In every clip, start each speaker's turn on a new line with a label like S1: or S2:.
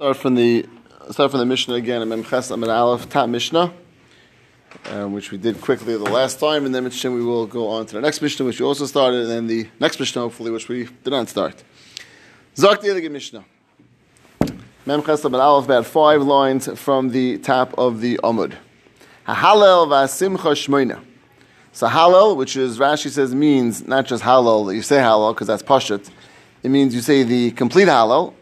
S1: Start from the start from the Mishnah again. Mem Ches Amid Aleph Ta Mishnah, um, which we did quickly the last time, and then Mishnah we will go on to the next Mishnah, which we also started, and then the next Mishnah, hopefully, which we did not start. Zok the Mishnah. Mem Ches Amid Aleph, about five lines from the top of the Amud. Halal v'asimcha shmoina. So halal, which is Rashi says means not just halal, that you say halal because that's pashut. It means you say the complete halal,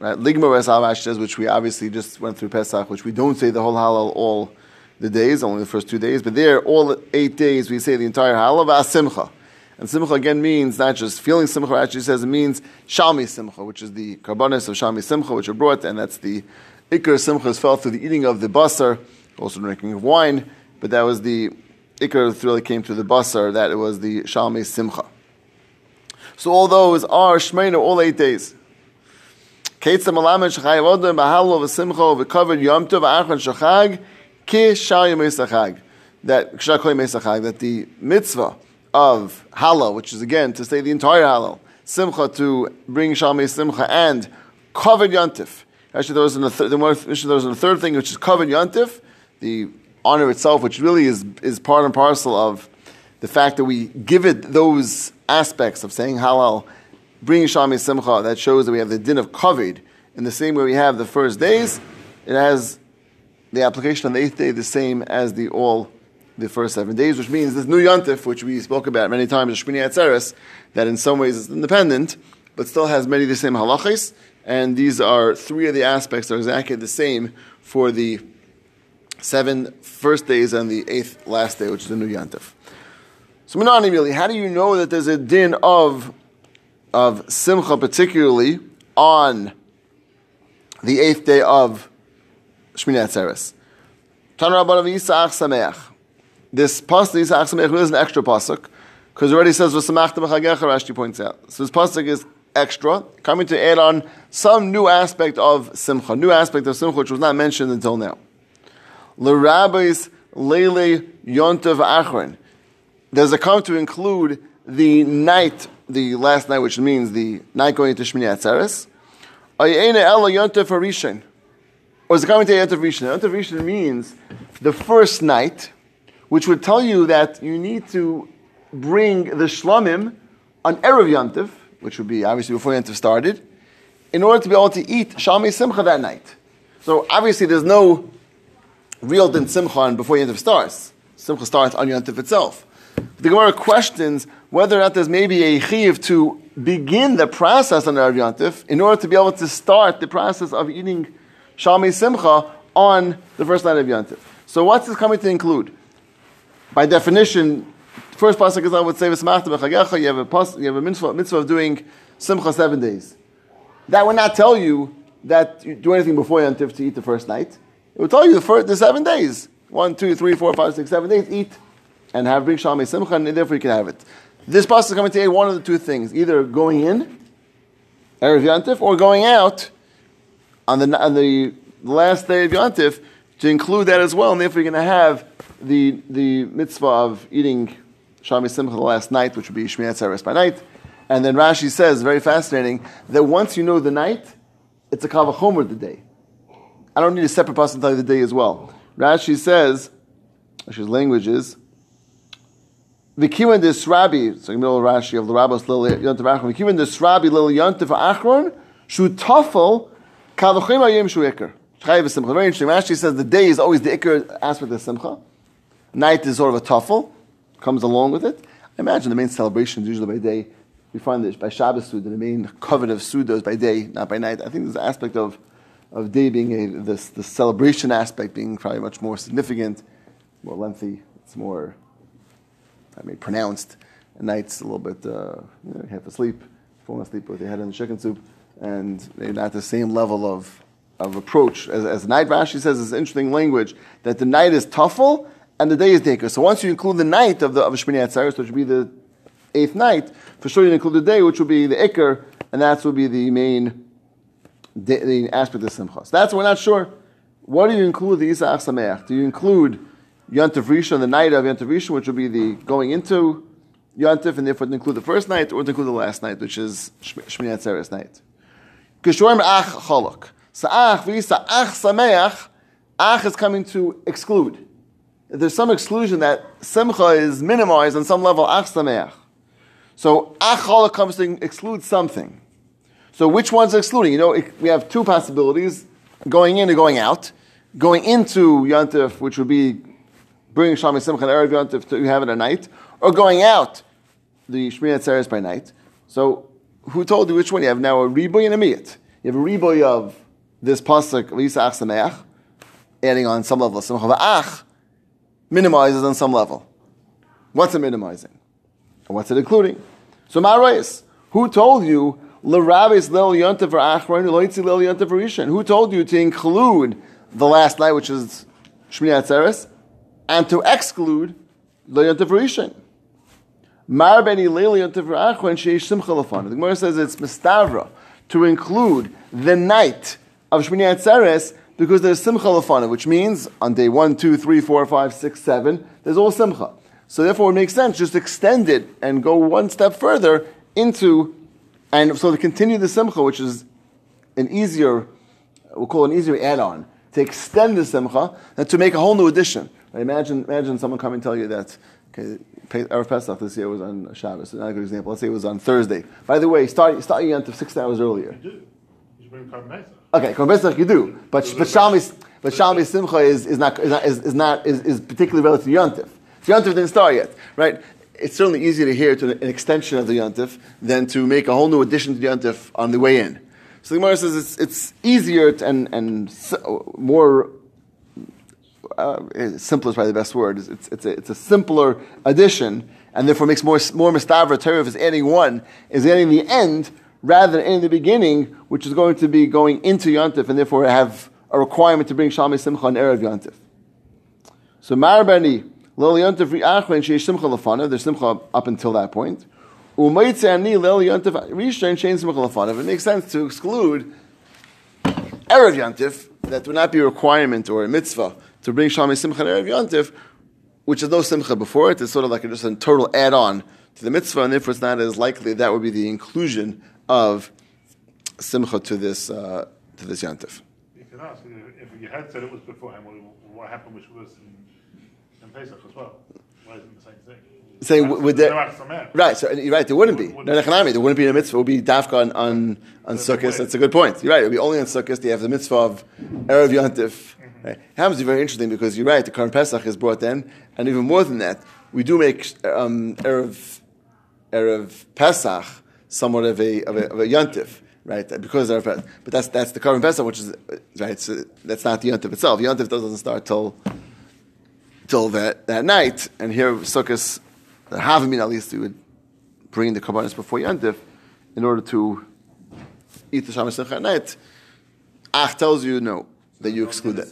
S1: Right? Ligmar Ravash says, which we obviously just went through Pesach, which we don't say the whole halal all the days, only the first two days, but there, all eight days, we say the entire halal, v'asimcha. And simcha again means not just feeling simcha, actually says it means shalmi simcha, which is the karbonis of shalmi simcha, which are brought, and that's the ikar simcha is felt through the eating of the basar, also drinking of wine, but that was the ikar really came through the basar, that it was the shalmi simcha. So all those are shmeina all eight days. Ketzam alamed shachayv odem bahalo v'simcha v'kovered yom tov achron shachag ki shal yom esachag. That. That the mitzvah of halal, which is again to say the entire halal, simcha to bring shalmei simcha and covered yontif. Actually, there was, a third, there was a third thing, which is covered yontif, the honor itself, which really is, is part and parcel of the fact that we give it those aspects of saying halal bringing Shami Simcha, that shows that we have the din of Kovid. In the same way we have the first days, it has the application on the eighth day the same as the all the first seven days, which means this new Yontif, which we spoke about many times, Shmini Atzeres, that in some ways is independent, but still has many of the same halachas, and these are three of the aspects that are exactly the same for the seven first days and the eighth last day, which is the new Yontif. So, really, how do you know that there's a din of of Simcha, particularly on the eighth day of Shmini Atzeres. Tan Rabban Yisach Sameach. This pasuk Yisach Sameach is an extra pasuk because it already says V'samachta b'chagecha. Rashi points out. So this pasuk is extra, coming to add on some new aspect of Simcha, new aspect of Simcha which was not mentioned until now. L'rabbis Leile Yontav Achron. There's a come to include the night the last night, which means the night going into Shmini Atzeres. Ayene Ela Yontev Harishin. Or is coming to Yontev Rishon? Yontev Rishon means the first night, which would tell you that you need to bring the Shlomim on Erev Yontev, which would be obviously before Yontev started, in order to be able to eat Shalmi Simcha that night. So obviously there's no real din Simcha before Yontev starts. Simcha starts on Yontev itself. The Gemara questions whether or not there's maybe a chiv to begin the process on Erev Yantif in order to be able to start the process of eating Shalmi Simcha on the first night of Yantif. So what's this coming to include? By definition, first pasuk is I would say you have a pas, you have a mitzvah, mitzvah of doing Simcha seven days. That would not tell you that you do anything before Yantif to eat the first night. It would tell you the, first, the seven days. One, two, three, four, five, six, seven days. Eat and have bring Shalmi Simcha, and therefore you can have it. This pasuk is coming to one of the two things: either going in, erev Yantif, or going out on the on the last day of Yantif to include that as well. And therefore, you're going to have the the mitzvah of eating Shami Simcha the last night, which would be Shmini Atzeres by night. And then Rashi says, very fascinating, that once you know the night, it's a kavachomer the day. I don't need a separate pasuk to tell you the day as well. Rashi says, Rashi's language is. V'kivan this Rabbi, in the middle of Rashi of the Rabbos Lil Yontav Achron. V'kivan this Rabbi Lil Yontav Achron shu tafel kavachim ayim shu ikr. Chayiv simcha. Very interesting. Rashi says the day is always the ikr aspect of simcha. Night is sort of a tafel, comes along with it. I imagine the main celebration is usually by day. We find this by Shabbos Suda, the main covet of Suda is by day, not by night. I think there's an aspect of, of day being a, this, the celebration aspect being probably much more significant, more lengthy. It's more I mean, pronounced. Night's a little bit uh, you know, half asleep, falling asleep with your head in the chicken soup, and not the same level of, of approach. As, as the night Rashi says, this interesting language that the night is tuffle and the day is deker. So once you include the night of the of Shmini Atzeres, which would be the eighth night, for sure you include the day, which would be the ikr, and that would be the main the aspect of simcha. So that's we're not sure. What do you include the Yisach Sameach? Do you include Yontif Rishon, the night of Yontif Rishon, which will be the going into Yontif, and therefore to include the first night or to include the last night, which is Shmini Atzeres night. Kishorim Ach Cholok. Sa'ach v'yisa ach sameach, ach is coming to exclude. There's some exclusion that simcha is minimized on some level, ach sameach. So ach Cholok comes to exclude something. So which one's excluding? You know, it, we have two possibilities, going in and going out. Going into Yantif, which would be bringing Shami Simcha and Erev Yantif to have it at night, or going out, the Shmini Atzeres by night. So who told you which one? You have now a riboy and a miyat. You have a riboy of this pasuk Lisa Ach Sameach, adding on some level. Simcha Ach minimizes on some level. What's it minimizing? And what's it including? So Marais, who told you L'Rabbis Lel Yontav Achron Loitzi Lel Yontav Rishon? Who told you to include the last night, which is Shmini Atzeres, and to exclude Lel Yontav Rishon? Mar Beni Lel Yontav Achron Sheish Simcha. The Gemara says it's Mistavra to include the night of Shmini Atzeres because there's Simcha Lafana, which means on day one, two, three, four, five, six, seven, there's all Simcha. So therefore, it makes sense just extend it and go one step further into, and so to continue the simcha, which is an easier, we'll call it an easier add-on, to extend the simcha and to make a whole new addition. Right? Imagine, imagine someone come and tell you that, okay, Erev Pesach this year was on Shabbos. Not a good example. Let's say it was on Thursday. By the way, start, start your Yantif six hours earlier.
S2: You do. You bring Korban
S1: Okay, you do, but but Shalmi but Shalmi Simcha is, is not is not is, is not is, is particularly relative to Yantif. Yontif didn't start yet, right? It's certainly easier to hear to an extension of the Yontif than to make a whole new addition to the Yontif on the way in. So the Gemara says it's, it's easier and, and more, uh, simpler is probably the best word. It's, it's, a, it's a simpler addition and therefore makes more, more mistavra Torah it's adding one, is adding the end rather than in the beginning, which is going to be going into Yontif and therefore have a requirement to bring Shalmi Simcha and Erev Yontif. So Marabani, there's simcha up until that point. It makes sense to exclude Erev Yantif, that would not be a requirement or a mitzvah to bring Shami Simcha and Erev Yantif, which is no Simcha before it. It's sort of like a, just a total add on to the mitzvah, and therefore it's not as likely that would be the inclusion of Simcha to this, uh, to this Yantif.
S2: You can ask, if you had said it was beforehand, what happened which was in Pesach as well. Why isn't the same thing?
S1: Saying with the, right, so you're right. There wouldn't be nechanami. There wouldn't be a mitzvah. It would be dafka on on, on Sukkot. That's a good point. You're right. It would be only on Sukkot. You have the mitzvah of erev yontif. Right. Happens to be very interesting because you're right. The Korban Pesach is brought in, and even more than that, we do make um, erev erev Pesach somewhat of a of a, of a yontif right? Because of, but that's that's the Korban Pesach, which is right. So that's not the yontif itself. Yontif doesn't start till till that, that night. And here, Sukkot, the Havamin at least, you would bring the Kabbanis before Yantif in order to eat the Shabbos at night. Ach tells you no, that you exclude that.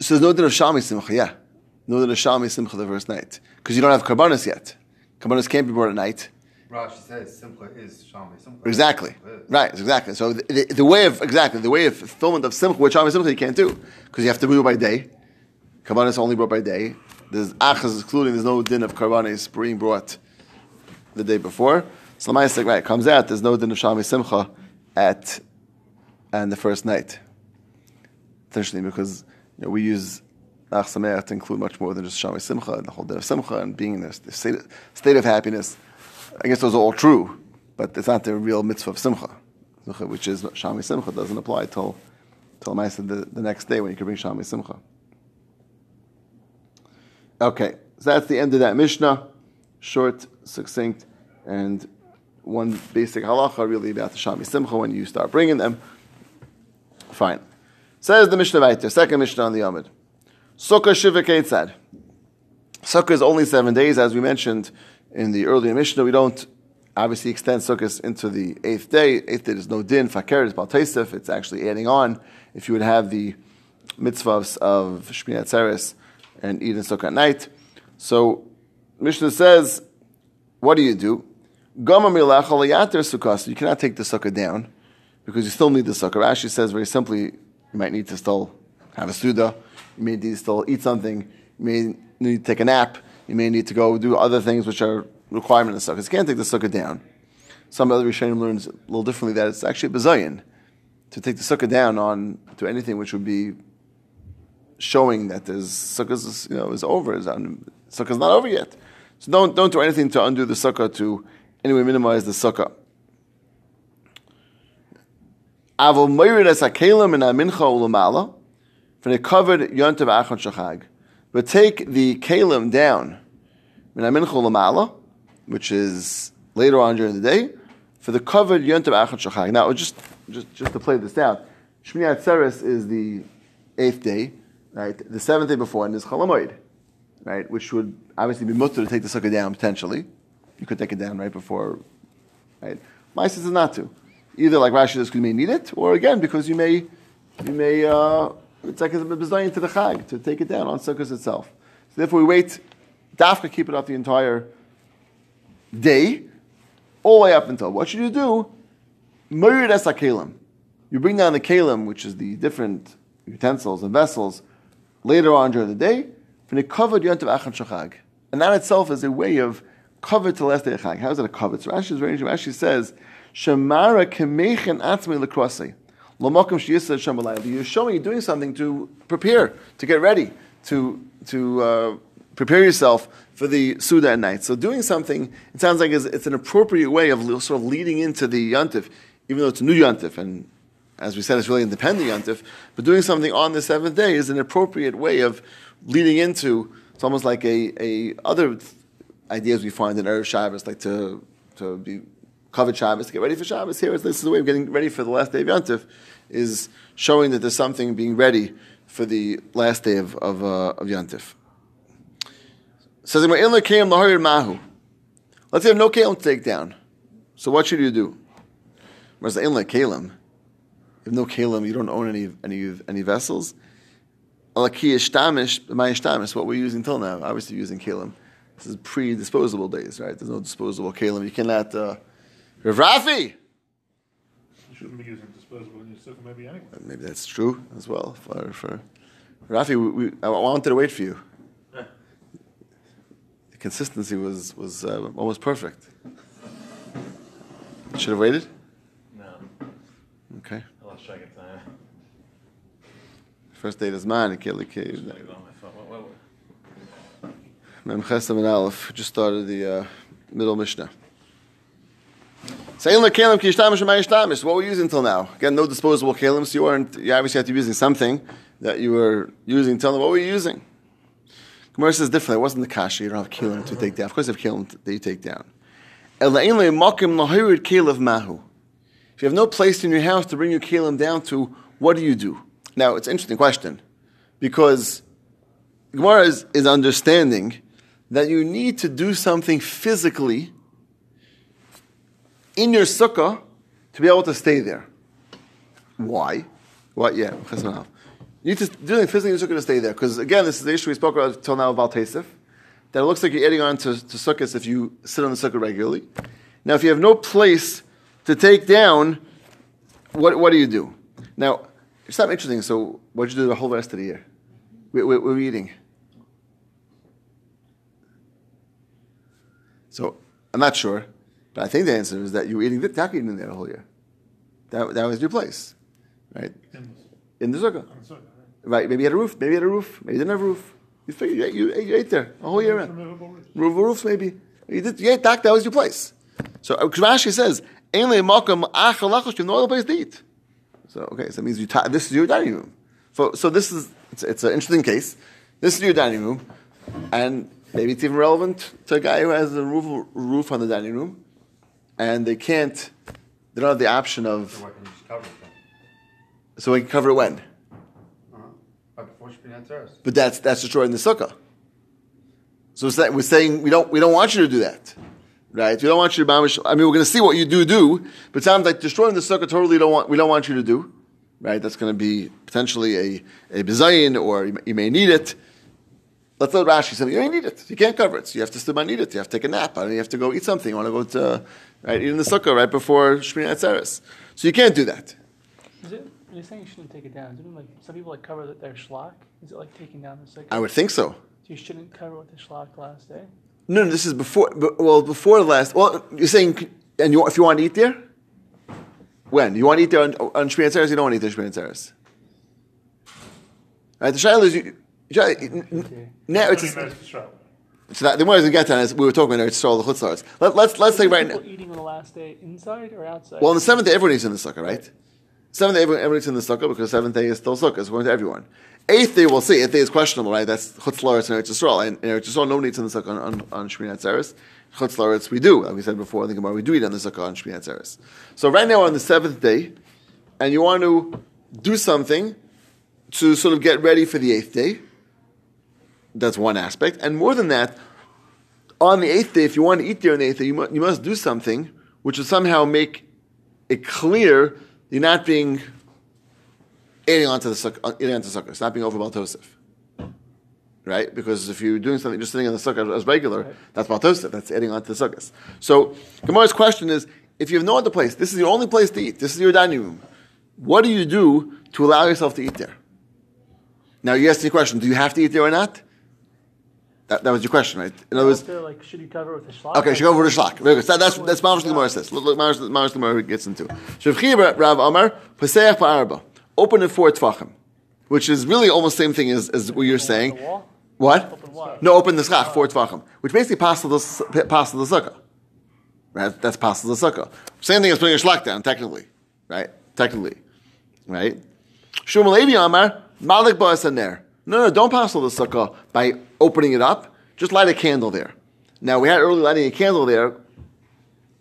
S1: So there's no din of Shami Simcha, yeah. No din of Shami Simcha the first night. Because you don't have Karbanis yet. Karbanis can't be brought at night.
S3: Rashi says Simcha is Shami Simcha.
S1: Exactly. Right, exactly. So the, the, the, way of, exactly, the way of fulfillment of Simcha with Shami Simcha you can't do. Because you have to do it by day. Karbanis only brought by day. There's achas excluding. There's no din of karbanis being brought the day before. So the right comes out. There's no din of shami simcha at and the first night. Essentially, because you know, we use Ach Sameach to include much more than just Shami Simcha and the whole day of Simcha and being in this, state, state of happiness. I guess those are all true, but it's not the real mitzvah of Simcha, which is Shami Simcha doesn't apply till till the, the next day when you can bring Shami Simcha. Okay, so that's the end of that Mishnah. Short, succinct, and one basic halacha really about the Shami Simcha when you start bringing them. Fine. Says the Mishnah Vaiter, second Mishnah on the Yomid. Sukkah Shiva Ketzad. Sukkah is only seven days, as we mentioned in the earlier Mishnah. We don't obviously extend Sukkah into the eighth day. Eighth day is no din. Fakir is Baltosif. It's actually adding on. If you would have the mitzvahs of Shmini Atzeres and eat in sukkah at night. So Mishnah says, what do you do? Gama sukkah. So You cannot take the sukkah down because you still need the sukkah. Rashi says very simply, you might need to still have a suda. You may need to still eat something. You may need to take a nap. You may need to go do other things which are requirement of the sukkah. You can't take the sukkah down. Some other Rishonim learns a little differently that it's actually a bezayin. to take the sukkah down on to anything which would be showing that there's sukkah is, you know is over. Is sukkah is not over yet. So don't don't do anything to undo the sukkah to anyway minimize the sukkah. Avol moirid es hakelim in mincha ulamala, for the covered yontav achon shachag. But take the kalim down min mincha ulamala, which is later on during the day, for the covered yontav achon shachag. Now, just, just just to play this down, Shmini Atzeres is the eighth day, right? The seventh day before, and is chalamoid, right? Which would obviously be mutter to take the sukkah down potentially. You could take it down right before, right? My says not to either like Rashi says, you may need it, or again because you may you may uh, it's like a bezayin to the chag to take it down on Sukkot itself. So therefore, we wait. Dafka keep it up the entire day, all the way up until what should you do? Murid es kalim. You bring down the kalim, which is the different utensils and vessels, later on during the day. From the covered yontav achan shachag, and that itself is a way of covered to last day of chag. How is it a covered? So Rashi is Rashi says Shemara kemechen atzmi lekrosei. Lomakim sheyisa shemalayil. You're showing you're doing something to prepare, to get ready, to to uh, prepare yourself for the Suda at night. So doing something, it sounds like it's, an appropriate way of sort of leading into the Yantif, even though it's a new Yantif, and as we said, it's really independent Yantif, but doing something on the seventh day is an appropriate way of leading into, it's almost like a, a other ideas we find in Erev Shabbos, like to, to be covered Shabbos to get ready for Shabbos. Here, this is the way of getting ready for the last day of Yontif, is showing that there's something being ready for the last day of of, uh, of Yontif. Says mahu. Let's say you have no kalim to take down. So what should you do? Whereas the inlet kalim, you have no kalim, you don't own any any any vessels. What we're using till now, obviously using kalim. This is pre-disposable days, right? There's no disposable kalim. You cannot. Uh, Rav Rafi.
S2: You shouldn't be using disposable in your sukkah maybe anyway.
S1: Maybe that's true as well. For, for Rafi, we, we, I wanted to wait for you. The consistency was was uh, almost perfect. Should have waited.
S4: No.
S1: Okay.
S4: I lost track of time.
S1: First date is mine. Kelly Cave.
S4: I go on my phone? What, what,
S1: Mem Chesam and Aleph just started the uh, middle Mishnah. What were you using until now? Again, no disposable kalim, so you weren't. You obviously had to be using something that you were using until now. What were you using? Gemara says differently. It wasn't the kasha. You don't have kalim to take down. Of course, you have kalim that you take down. If you have no place in your house to bring your kalim down to, what do you do? Now, it's an interesting question because Gemara is, is understanding that you need to do something physically in your sukkah to be able to stay there. Why? What? Yeah, you need to do anything physically in sukkah to stay there. Because again, this is the issue we spoke about till now about Tesif. That it looks like you're adding on to, to sukkahs if you sit on the sukkah regularly. Now, if you have no place to take down, what, what do you do? Now, it's not interesting. So, what did you do the whole rest of the year? What were we eating? So, I'm not sure. But I think the answer is that you were eating the takin in there the whole year. That, that was your place, right? In the sukkah. Right, maybe you had a roof, maybe you had a roof, maybe you didn't have a roof. You, figured, you, you, you ate there a whole year round. Roof, roof, maybe. You, did, you ate that, that was your place. So uh, Rashi says, Ain't malkum have no other place to eat. So, okay, so that means you ta- this is your dining room. So, so this is, it's, it's an interesting case. This is your dining room, and maybe it's even relevant to a guy who has a roof, roof on the dining room and they can't, they don't have the option of.
S3: So can you just cover it then?
S1: So we can cover it when?
S3: Uh-huh. Right before Shmini Atzeres.
S1: But that's that's destroying the sukkah. So we're saying we don't we don't want you to do that, right? We don't want you to. I mean, we're going to see what you do do, but it sounds like destroying the sukkah totally don't want we don't want you to do, right? That's going to be potentially a a bizayin, or you may need it. Let's let Rashi say you don't need it. You can't cover it. So you have to still need it. You have to take a nap. You have to go eat something. You want to go to right? Eat in the sukkah right before Shmini Atzeres. So you can't do that.
S5: Is it? You're saying you shouldn't take it down. Isn't like some people like cover their schlock? Is it like taking down the sukkah?
S1: I would think so.
S5: So you shouldn't cover with the schlock last day.
S1: No, no, this is before. Well, before the last. Well, you're saying, and you, if you want to eat there, When? You want to eat there on, on Shmini Atzeres? You don't want to eat there on Shmini Atzeres. Right, the Shaila is, you, now it's,
S2: Only Eretz
S1: so that, the more doesn't get to that, is we were talking about Eretz Yisrael, the Chutzlars. Let, let's, let's say right now,
S5: People eating on the last day inside or outside?
S1: well, on the seventh day, everyone eats in the sukkah, right? Seventh day, everyone, everyone eats in the sukkah because seventh day is still sukkah, it's going to everyone. Eighth day, we'll see. Eighth day is questionable, right? That's Chutzlaritz and Eretz Yisrael. And in Eretz Yisrael, nobody eats in the sukkah on, on, on Shmini Atzeres. Chutzlaritz, we do. Like we said before, I think about we do eat on the sukkah on Shmini Atzeres. So right now, on the seventh day, and you want to do something to sort of get ready for the eighth day. That's one aspect. And more than that, on the eighth day, if you want to eat there on the eighth day, you must, you must do something which will somehow make it clear you're not being adding onto the sukkah, uh, adding onto the sukkah. It's not being over Baltosif. Right? Because if you're doing something just sitting on the sukkah as regular, that's Baltosif. That's adding onto the sukkahs. So Gemara's question is, if you have no other place, this is your only place to eat, this is your dining room, what do you do to allow yourself to eat there? Now you asked the question, do you have to eat there or not? That, that was your question, right? In other words,
S5: like, should you cover it with a shlach?
S1: Okay, she go over the shlak. Very good. So that's that's Mamash the Gemara says. Look, look Mamash the Gemara gets into. Shavchiba Rav Amar Paseach Ba'arba. Open it four tfachim, which is really almost the same thing as, as what you're saying. What?
S5: Open?
S1: No, open the schach four tfachim, which basically passes the passes the sukkah. Right? That's passes the sukkah. Same thing as putting a shlak down, technically. Right? Technically. Right? Shumal Levi Amar Malik Ba'asaner. No, no, don't passel the sukkah by opening it up. Just light a candle there. Now, we had earlier lighting a candle there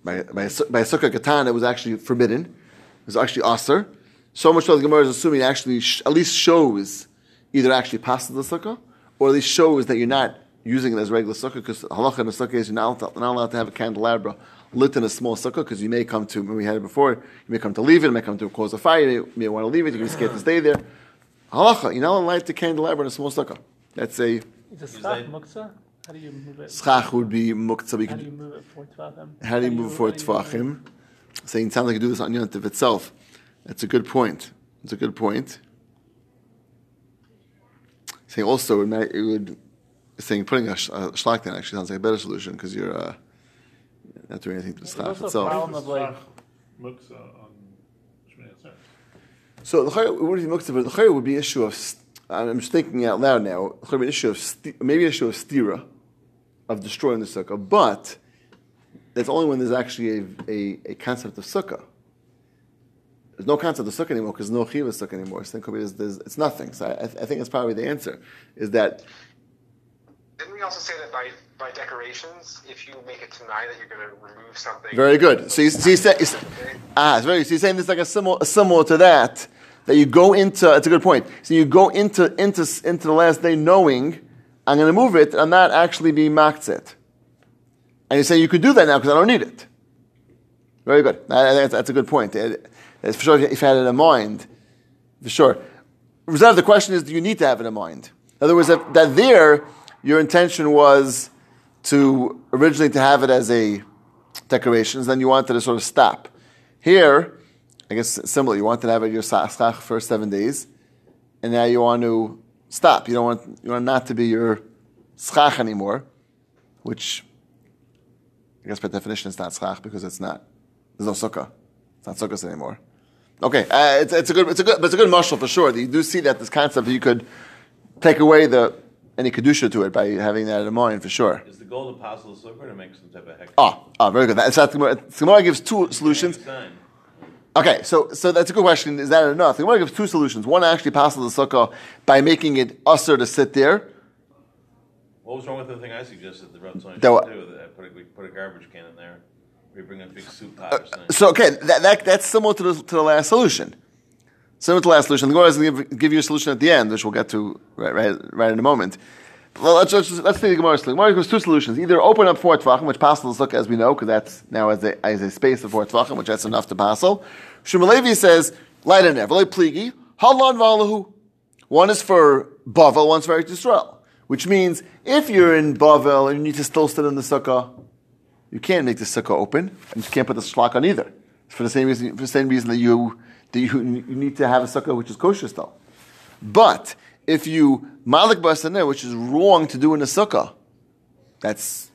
S1: by, by, by sukkah katan, it was actually forbidden. It was actually aser. So much so the Gemara is assuming actually sh- at least shows either actually passes the sukkah or at least shows that you're not using it as regular sukkah because halacha in a sukkah is you're not, allowed- not allowed to have a candelabra lit in a small sukkah because you may come to, when we had it before, you may come to leave it, you may come to cause a fire, you may want to leave it, you can be scared to stay there. Halacha, you're not allowed to light the candelabra in a small sukkah. That's a
S5: Is a schach
S4: that-
S5: muktzah? How do you move it?
S1: schach would be muktzah.
S5: How do you move it for tvachim?
S1: How do you move for Tfachim? Saying it sounds like you do this on Yontif itself. That's a good point. That's a good point. Saying also, it, might, it would, saying putting a, sh- a shlak down actually sounds like a better solution because you're uh, not doing anything to the
S5: There's
S1: schach
S5: also a
S1: itself.
S5: problem of like,
S2: Muktzah on Shmini Atzeres.
S1: So the would be muktzah, but the chayr would be an issue of. I'm just thinking out loud now. The be an issue of maybe an issue of stira, of destroying the sukkah, but that's only when there's actually a, a, a concept of sukkah. There's no concept of sukkah anymore because no chiv is sukkah anymore. So then could be there's, there's, it's nothing. So I, I think that's probably the answer. Is that
S6: Didn't we also say that by, by decorations, if you make it tonight, that you're going to remove something?
S1: very good? So you, so you say ah, it's very. So you're saying this like a similar, similar to that. That you go into. It's a good point. So you go into into into the last day knowing I'm going to move it. I'm not actually being makzit. And you say you could do that now because I don't need it. Very good. That's, a good point. It- for sure, if you had it in mind, for sure. Reserve. The question is, do you need to have it in mind? In other words, that, that there, your intention was to originally to have it as a decorations, then you wanted to sort of stop. Here, I guess similar. You wanted to have it your saschach for seven days, and now you want to stop. You don't want you want not to be your schach anymore, which I guess by definition it's not schach because it's not. There's no sukkah. It's not sukkahs anymore. Okay, uh, it's, it's a good, it's a good, but it's a good marshal for sure. You do see that this concept you could take away the any kedusha to it by having that in mind for sure.
S4: Is the goal to passel the sukkah to make some type of heck?
S1: Ah, ah, very good. That's Gemara. the Gemara gives two solutions. Okay, so so that's a good question. Is that enough? The Gemara gives two solutions. One actually passes the sukkah by making it usher to sit there.
S4: What was wrong with the thing I suggested the Rav Tony do? That I put a, we put a garbage can in there. We bring a big soup pot uh, something.
S1: So okay, that, that that's similar to the, to the last solution. Similar to the last solution. The Gemara to give, give you a solution at the end, which we'll get to right right, right in a moment. Well, let's let's, let's see the Gemara's. The Gemara gives two solutions: either open up four tvachim, which passes the sukkah as we know, because that's now as a, as a space of four tvachim, which that's enough to passel. Shumalevi says in there, pligi halon valahu. One is for Bavel, one's for Eretz Yisrael, which means if you're in Bavel and you need to still sit in the sukkah, you can't make the sukkah open, and you can't put the shlak on either. For the same reason, for the same reason that you that you, you need to have a sukkah which is kosher still. But if you malik basaneh, which is wrong to do in the sukkah, that's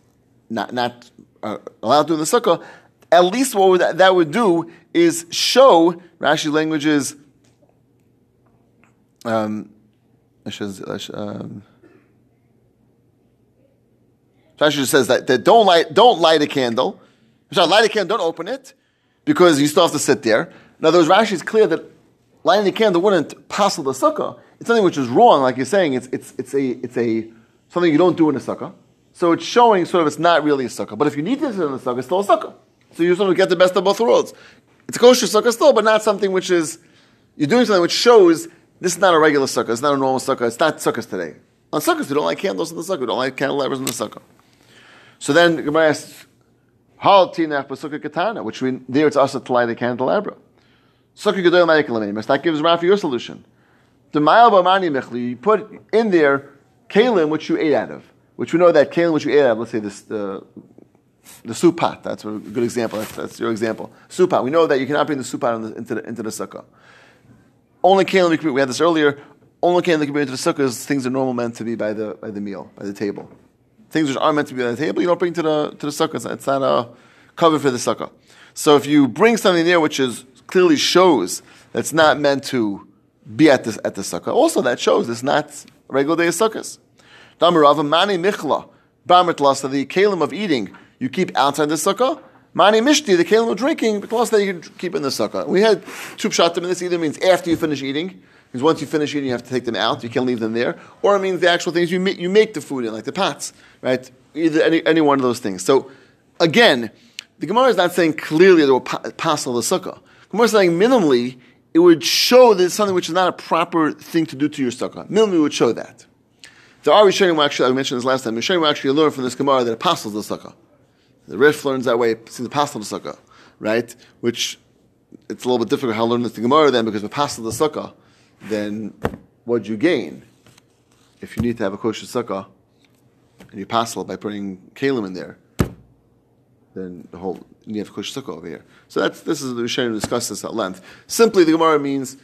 S1: not not uh, allowed to do in the sukkah. At least what would that, that would do is show. Rashi language is. Um, should, um, Rashi says that, that don't light don't light a candle. Sorry, light a candle, don't open it, because you still have to sit there. Other words, Rashi is clear that lighting the candle wouldn't passel the sukkah. It's something which is wrong, like you're saying. It's it's it's a it's a something you don't do in a sukkah. So it's showing sort of it's not really a sukkah. But if you need to sit in a sukkah, it's still a sukkah. So you sort of get the best of both worlds. It's a kosher sukkah still, but not something which is you're doing something which shows this is not a regular sukkah. It's not a normal sukkah. It's not sukkahs today. On sukkahs, we don't like candles in the sukkah. We don't like candelabras in the sukkah. So then the Gemara asks, Hal tinach b'sukkah katana, which we, there it's also to light a candelabra. Sukkah gadol ma'ikalamemus. That gives Rafi your solution. The ma'al b'mani michli, you put in there kalim which you ate out of, which we know that kalim which you ate out of, let's say this, the soup pot, that's a good example, that's, that's your example. Soup pot, we know that you cannot bring the soup pot the, into, the, into the sukkah. Only kalim, we, we had this earlier, only kalim that can be into the sukkah is things that are normal meant to be by the, by the meal, by the table. Things which aren't meant to be on the table, you don't bring to the, to the sukkah. It's not, a cover for the sukkah. So if you bring something there which is clearly shows that's not meant to be at the, at the sukkah, also that shows it's not a regular day of sukkahs. Damarava mani michla, barmitlasa, the kalim of eating, you keep outside the sukkah. Mani mishti, the kalim of drinking, but that you can keep in the sukkah. We had two pshatim in this, either means after you finish eating, because once you finish eating, you have to take them out. You can't leave them there. Or it means the actual things you make, you make the food in, like the pots, right? Either any, any one of those things. So, again, the Gemara is not saying clearly there will passel the sukkah. Gemara is saying minimally, it would show that it's something which is not a proper thing to do to your sukkah. Minimally would show that. There are Rishonim actually, I mentioned this last time, Rishonim actually learn from this Gemara that apostles the sukkah. The Rif learns that way, to passel the sukkah, right? Which, it's a little bit difficult how to learn this the Gemara then, because it passel the sukkah, then what'd you gain? If you need to have a kosher sukkah, and you passel by putting kalim in there, then the whole you have kosher sukkah over here. So that's this is the Rishonim discuss this at length. Simply, the Gemara means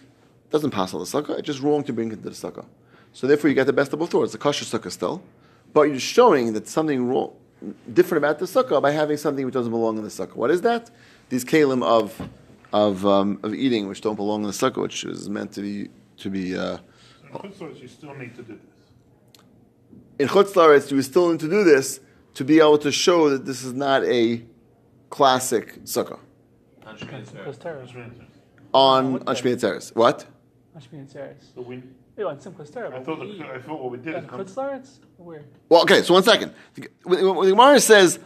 S1: doesn't passel the sukkah; it's just wrong to bring it into the sukkah. So therefore, you get the best of both worlds: the kosher sukkah still, but you're showing that something wrong, different about the sukkah by having something which doesn't belong in the sukkah. What is that? These kalim of of um, of eating which don't belong in the sukkah, which is meant to be to be. Uh,
S2: In Chutzlaritz, you still need to do this.
S1: in Chutz La'aretz, you still need to do this to be able to show that this is not a classic sukkah
S4: On Shemitah Torah.
S5: Because Torah.
S2: That's right.
S1: on
S5: What
S1: on Shmini Atzeres. What?
S5: On Shmini Atzeres.
S2: So we,
S5: Wait, on Simchas Torah.
S2: I thought, the, I thought what we did is
S5: On
S2: come,
S5: Chutz La'aretz? Where?
S1: Well, okay. So one second. The, when when the Gemara says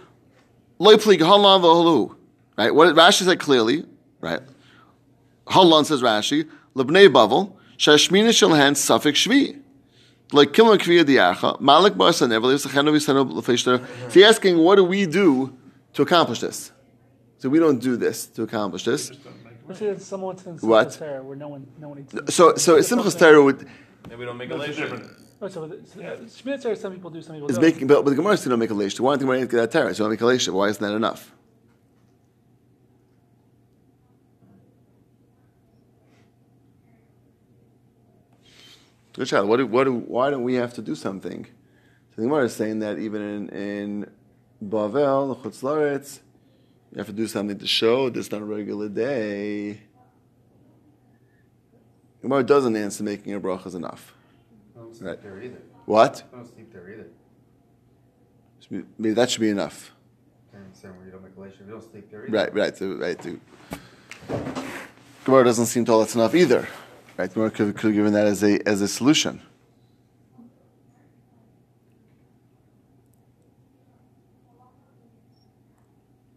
S1: loy plig halan v'halu, right? What Rashi said clearly, right? Halan says Rashi lebnei bavel shashmina shalhan suffix shvi. Like kilma kviya diacha malik ba'asa never lives sachenu v'senu l'feishter. So he's asking, what do we do to accomplish this? So we don't do this to accomplish this.
S2: Just don't
S5: say it's someone in
S1: What?
S5: Simchas Torah where no one, no one eats.
S1: So so Simchas Torah would
S4: Maybe we don't make a
S2: That's
S4: lation.
S2: different.
S5: Oh, so the- so, Shmini Atzeres, some people do, some people
S1: is
S5: don't.
S1: making, but, but the Gemara still don't make a leish. Why don't the Gemara get that Torah? So don't make a leish. Why isn't that enough? Good child. What do, what do, why don't we have to do something? So the Gemara is saying that even in, in Bavel, Chutz Laretz, you have to do something to show this is not a regular day. Gemara doesn't answer making a bracha is enough.
S3: I don't sleep
S1: Right.
S3: there either.
S1: What?
S3: I don't sleep there either.
S1: Maybe that should be enough.
S3: I understand where you don't make a relation. You don't sleep there either.
S1: Right, right, right. Gemara doesn't seem to all that's enough either. Right, Gemara could, could have given that as a as a solution.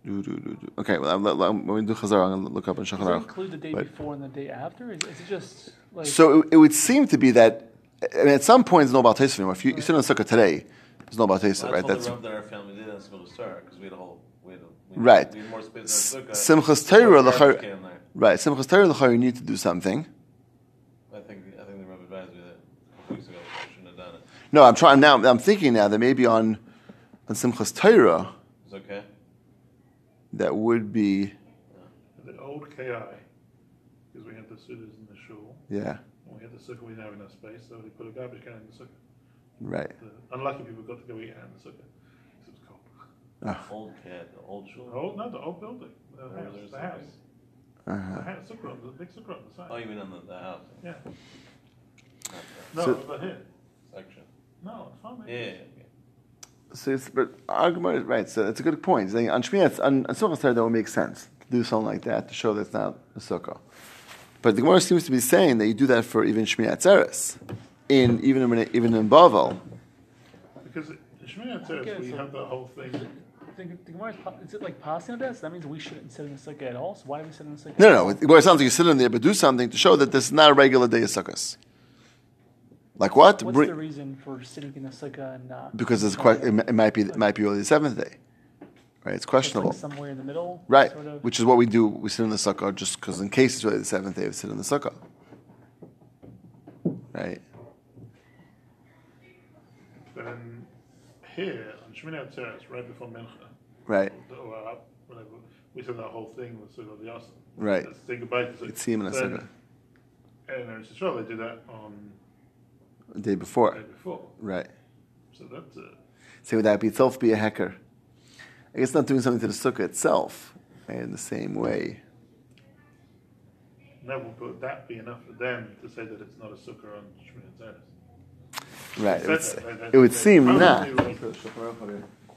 S1: Do, do, do, do. Okay, well, I'm, I'm, when we do Chazar, I'm going to look up in Shulchan
S5: Does it
S1: Aruch.
S5: include the day
S1: But-
S5: before and the day after? Is, is it just like
S1: So it, it would seem to be that, I mean, at some point, there's no about taste anymore. If you, you sit on the sukkah today, there's no about taste,
S4: Well,
S1: right?
S4: that's
S1: That's
S4: the Rav that our family did on Simchas Torah because we had a whole, we had, a, we had,
S1: Right.
S4: had more space
S1: S-
S4: in our sukkah.
S1: Simchas Torah,
S4: Garbage
S1: l'char-
S4: can there.
S1: right. Simchas Torah, l'char, you need to do something.
S4: I think, I think the Rav advised me that weeks ago I shouldn't have done it.
S1: No, I'm trying now. I'm thinking now that maybe on on Simchas Torah
S4: It's okay.
S1: That would be
S2: The old KI, because we had the sitters in the shul,
S1: yeah
S2: and we had the sukkah, we didn't have enough space, so they put a garbage can in the sukkah.
S1: right.
S2: The unlucky people got to go eat out in the sukkah, 'cause it was cold. Ah.
S4: Old cat, old
S2: The
S4: shul.
S2: old, no, the old building, the
S4: Oh,
S2: house,
S4: there's
S2: the
S4: a
S2: house. Uh-huh.
S4: house.
S2: I had a sukkah on the big sukkah on the side.
S4: Oh, you mean on the, the house
S2: Yeah.
S4: not
S2: No,
S1: So-
S2: over here.
S4: section?
S2: No, it's fine.
S4: Yeah,
S2: mate.
S4: yeah, yeah.
S1: So it's, but our Gemara is right. So it's a good point. Saying on Shmiyat, on, on Sukkah that would make sense to do something like that to show that it's not a Sukkah. But the Gemara seems to be saying that you do that for even Shmini Atzeres, in even in, even in Bavel.
S2: Because in Shmini Atzeres, we
S5: so-
S2: have the whole thing.
S5: The, the Gemara is, is it like passing on this? That means we shouldn't sit in the sukkah at all. So why are we sitting in the sukkah?
S1: No, no. It, well, it sounds like you sit in there, but do something to show that this is not a regular day of Sukkot. Like what?
S5: What's
S1: Bring-
S5: the reason for sitting in the sukkah and not?
S1: because it's quite, it, it might be it might be only the seventh day, right? It's
S5: It's
S1: questionable,
S5: like somewhere in the middle,
S1: right?
S5: Sort of.
S1: Which is what we do. We sit in the sukkah just because in case it's really the seventh day, we sit in the sukkah, right?
S2: Then here, on Shmini Atzeres, right before Mincha,
S1: Right.
S2: or uh, whatever, we said that whole thing was sort of the awesome.
S1: Right.
S2: Let's say goodbye to
S1: It's seen in a
S2: then-
S1: sukkah
S2: And in Israel, they do that on
S1: the day
S2: the
S1: before,
S2: day before.
S1: right?
S2: So that's uh,
S1: So would that be itself be a hacker? I guess not doing something to the sukkah itself right, in the same way.
S2: never would that be enough for them to say that it's not a sukkah on Shmini Atzeres.
S1: Right. It would,
S2: Said that,
S1: se- it would seem not. It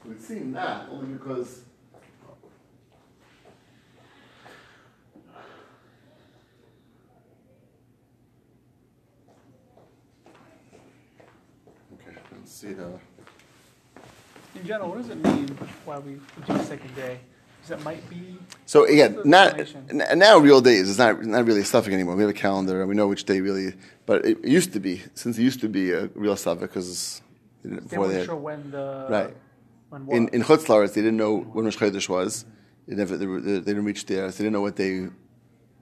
S1: would seem not only because. Okay, let's see the.
S5: In general, what does it mean why we do the second day? Because it might be.
S1: So again, not n- now real days. It's not not really a suffix anymore. We have a calendar and we know which day really. But it used to be since it used to be a real suffix because
S5: They
S1: before they had,
S5: sure when the
S1: Right.
S5: when what.
S1: in in they didn't know when Rosh Chodesh was. They never they, were, they didn't reach there. So they didn't know what day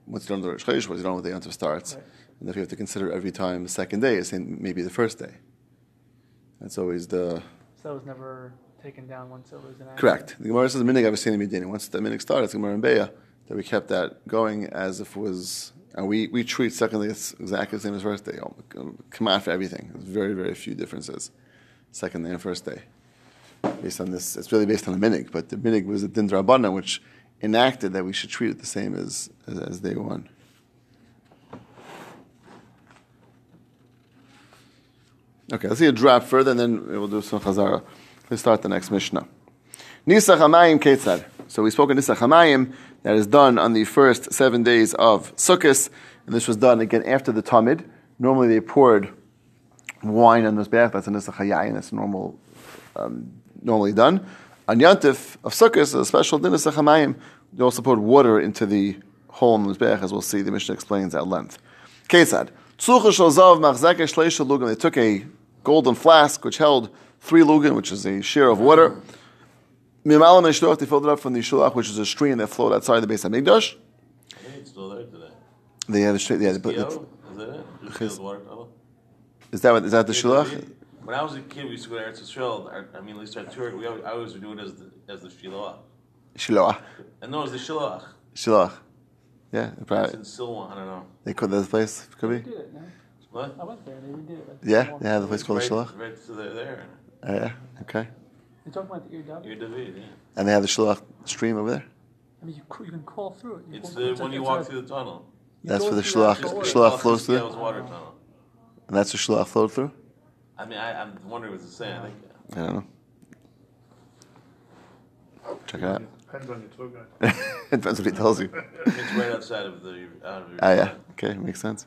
S1: what's done the Rosh Chodesh was. They don't know what day Yom starts.
S5: Right.
S1: And if you have to consider every time the second day is saying maybe the first day. That's always the
S5: so that was never taken down once it was enacted.
S1: correct. The Gemara says minig avasini midini. Once the minig started, it's Gemara and Beya that we kept that going as if it was. And we, we treat second day exactly the same as first day. Come out for everything. There's very very few differences. Second day and first day. Based on this, it's really based on the minig, but the minig was a din which enacted that we should treat it the same as as, as day one. Okay, let's see a drop further, and then we'll do some chazara. Let's start the next Mishnah. Nisach Hamayim Ketzad. So we spoke of Nisach Hamayim that is done on the first seven days of Sukkot, and this was done again after the Tamid. Normally they poured wine on this bath. That's a Nisach Hayayin. That's normal, um, normally done. On Yantif of Sukkot, a special din Nisach Hamayim. They also poured water into the hole in the Mizbeach, as we'll see. The Mishnah explains at length. Ketzad. They took a golden flask which held three lugan, which is a share of water. Mimalam and shluach, they filled it up from the shluach, which is a stream that flowed outside the base of Mikdash.
S4: I think it's still there today.
S1: They have a stream, yeah, they put,
S4: Yo,
S1: it's-
S4: is that it? Just the water tunnel?
S1: is that what, is that the shluach?
S4: When I was a kid, we used to go to Eretz Yisrael. I mean, at least our tour, we always, I always would do it as the, as the Shiloah.
S1: Shluach.
S4: And no, it was the Shiloah.
S1: Shluach. Yeah,
S4: It's in Silwan, I don't know.
S1: They could, this place, could
S5: They
S1: be?
S5: Did it, no?
S4: What?
S5: I went there. They redid it. Like,
S1: Yeah, they have the place called
S4: right,
S1: Shluach.
S4: Right to the, there.
S1: Oh, yeah, okay.
S5: You're talking about the ear dub?
S4: Ir David, yeah.
S1: And they have the shluach stream over there?
S5: I mean, you, cr- you can crawl through it. You
S4: It's the
S5: it's
S4: when you
S5: it's
S4: walk through the tunnel.
S5: you
S1: That's where the
S5: through that
S1: shluach-
S5: door.
S4: Just
S1: shluach
S4: across
S1: flows
S4: the
S1: through?
S4: Scales water tunnel.
S1: And that's where shluach flowed through?
S4: I mean, I, I'm wondering what it's saying. I think.
S1: I don't know. Check it out.
S2: Depends on your tour guide.
S1: it depends what he tells you.
S4: It's right outside of the. Out of your
S1: Ah, yeah. Okay, makes sense.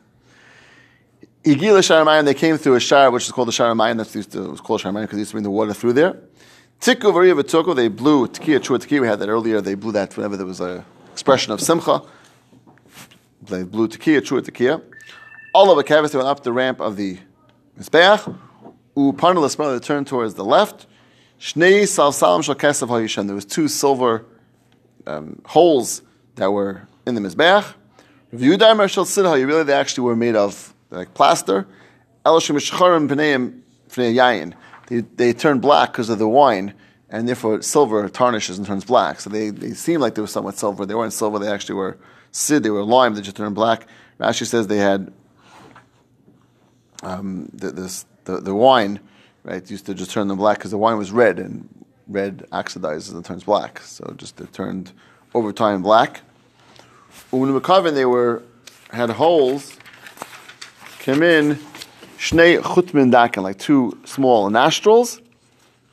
S1: Igila Sharamayim, they came through a shar, which is called the Sharamayim. That's used to, was called Sharamayim because they used to bring the water through there. Tikku Variya they blew Tekiya, Chua Tekiya, we had that earlier. They blew that whenever there was a expression of Simcha. They blew Tekiya, Chua Tekiya. All of cavities, they went up the ramp of the Mizbeach. Upanel Esmel, they turned towards the left. Shnei Salsalam Shal Kesav HaYishan, there was two silver um, holes that were in the Mizbeach. Yehuda Amar Shel Sidha, you really they actually were made of like plaster. They, they turn black because of the wine, and therefore silver tarnishes and turns black. So they, they seem like they were somewhat silver. They weren't silver, they actually were sid, they were lime, they just turned black. Rashi says they had um, the, this, the, the wine, right, used to just turn them black because the wine was red, and red oxidizes and turns black. So just it turned over time black. When Mekavin, they were had holes. Came in shnei chutmin dakin, like two small nostrils.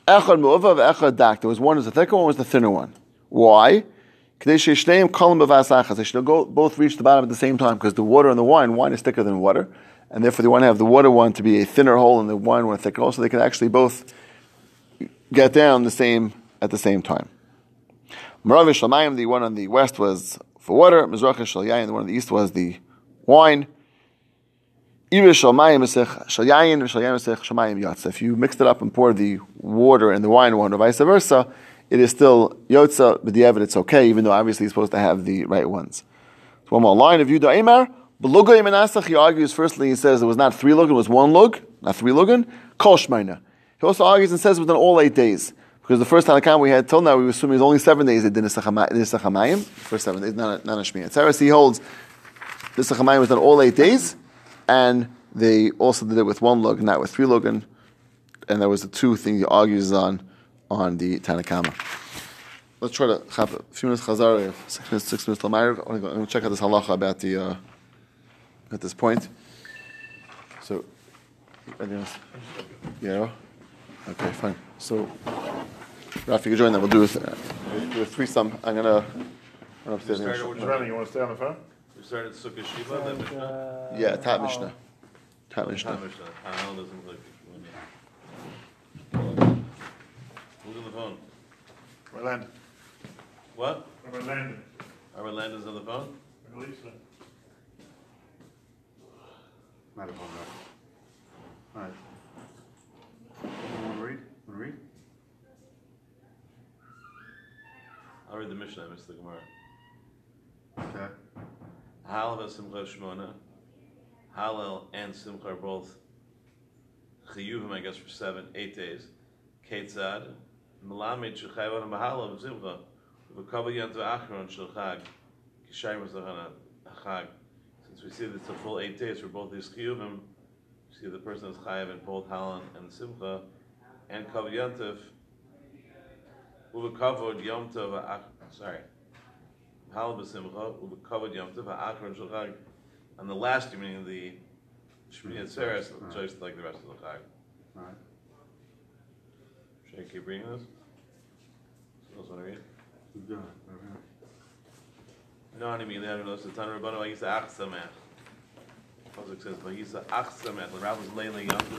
S1: Echad mu'avav, echad dak. There was one was the thicker one, was the thinner one. Why? They should go, both reach the bottom at the same time because the water and the wine, wine is thicker than water, and therefore they want to have the water one to be a thinner hole and the wine one a thicker hole, so they can actually both get down the same at the same time. Maravish Shalmayim, the one on the west was for water. Mizrach Shalyayin, the one on the east was the wine. If you mixed it up and poured the water and the wine one, or vice versa, it is still Yotza, but the evidence okay, even though obviously you're supposed to have the right ones. So one more line of Yuda Emar. Beluga Yimenasach, he argues firstly, he says it was not three lugan, it was one lug, not three lugan. Kol Shmaina. He also argues and says it was done all eight days. Because the first Tanna Kamma we had till now, we were assuming it was only seven days they did Nisachamayim. First seven days, not a, not a Shmini Atzeres, he holds Nisachamayim was done all eight days, and they also did it with one lug, not with three lug, and, that was the two things he argues on on the Tanna Kamma. Let's try to have a few minutes chazar, six minutes, six minutes going to I'm going to check out this halacha about the, uh, at this point. So, else? Yeah? Okay, fine. So, Ralph, you can join them. We'll do a, th- we'll do a threesome. I'm going to run upstairs.
S2: You wanna stay on the phone?
S4: We started Sukkah Shiva, then Mishnah.
S5: Uh,
S1: Yeah, Tat Mishnah. Tat Mishnah.
S4: Not Mishnah. Panel doesn't look like Mishnah. Who's on the phone?
S2: Orlando.
S4: What?
S2: Orlando.
S4: Orlando's on the phone?
S2: I believe so.
S3: Might have. Alright. Want to read? Want to read?
S4: I'll read the Mishnah, I missed the Gemara.
S3: Okay.
S4: Hallel Simcha Shmona. Hallel and Simcha are both Chiyuvim, I guess, for seven, eight days. Ketzad. Melamed Shechayvan and Mahalal of Simcha. V'kava Yant Achron Shel Chag. Kishayim Zachana Chag. Since we see that it's a full eight days for both these Chiyuvim, we see the person is Chayav in both Hallel and Simcha. And Kava Yantif. Uvekavod Yom Tov Sorry. Hal b'simcha u'b'kavod yom tov ha'achron shel chag. And the last, you meaning the Shmini Atzeres, just like the rest of the chag.
S3: Alright.
S4: Should I keep reading this? Someone else want to read?
S3: Keep going.
S4: No, I mean, I don't know. So Tan Rabbanu Vayisa Ach Sameach. Pasuk says Vayisa Ach Sameach. The rabbi was laying yom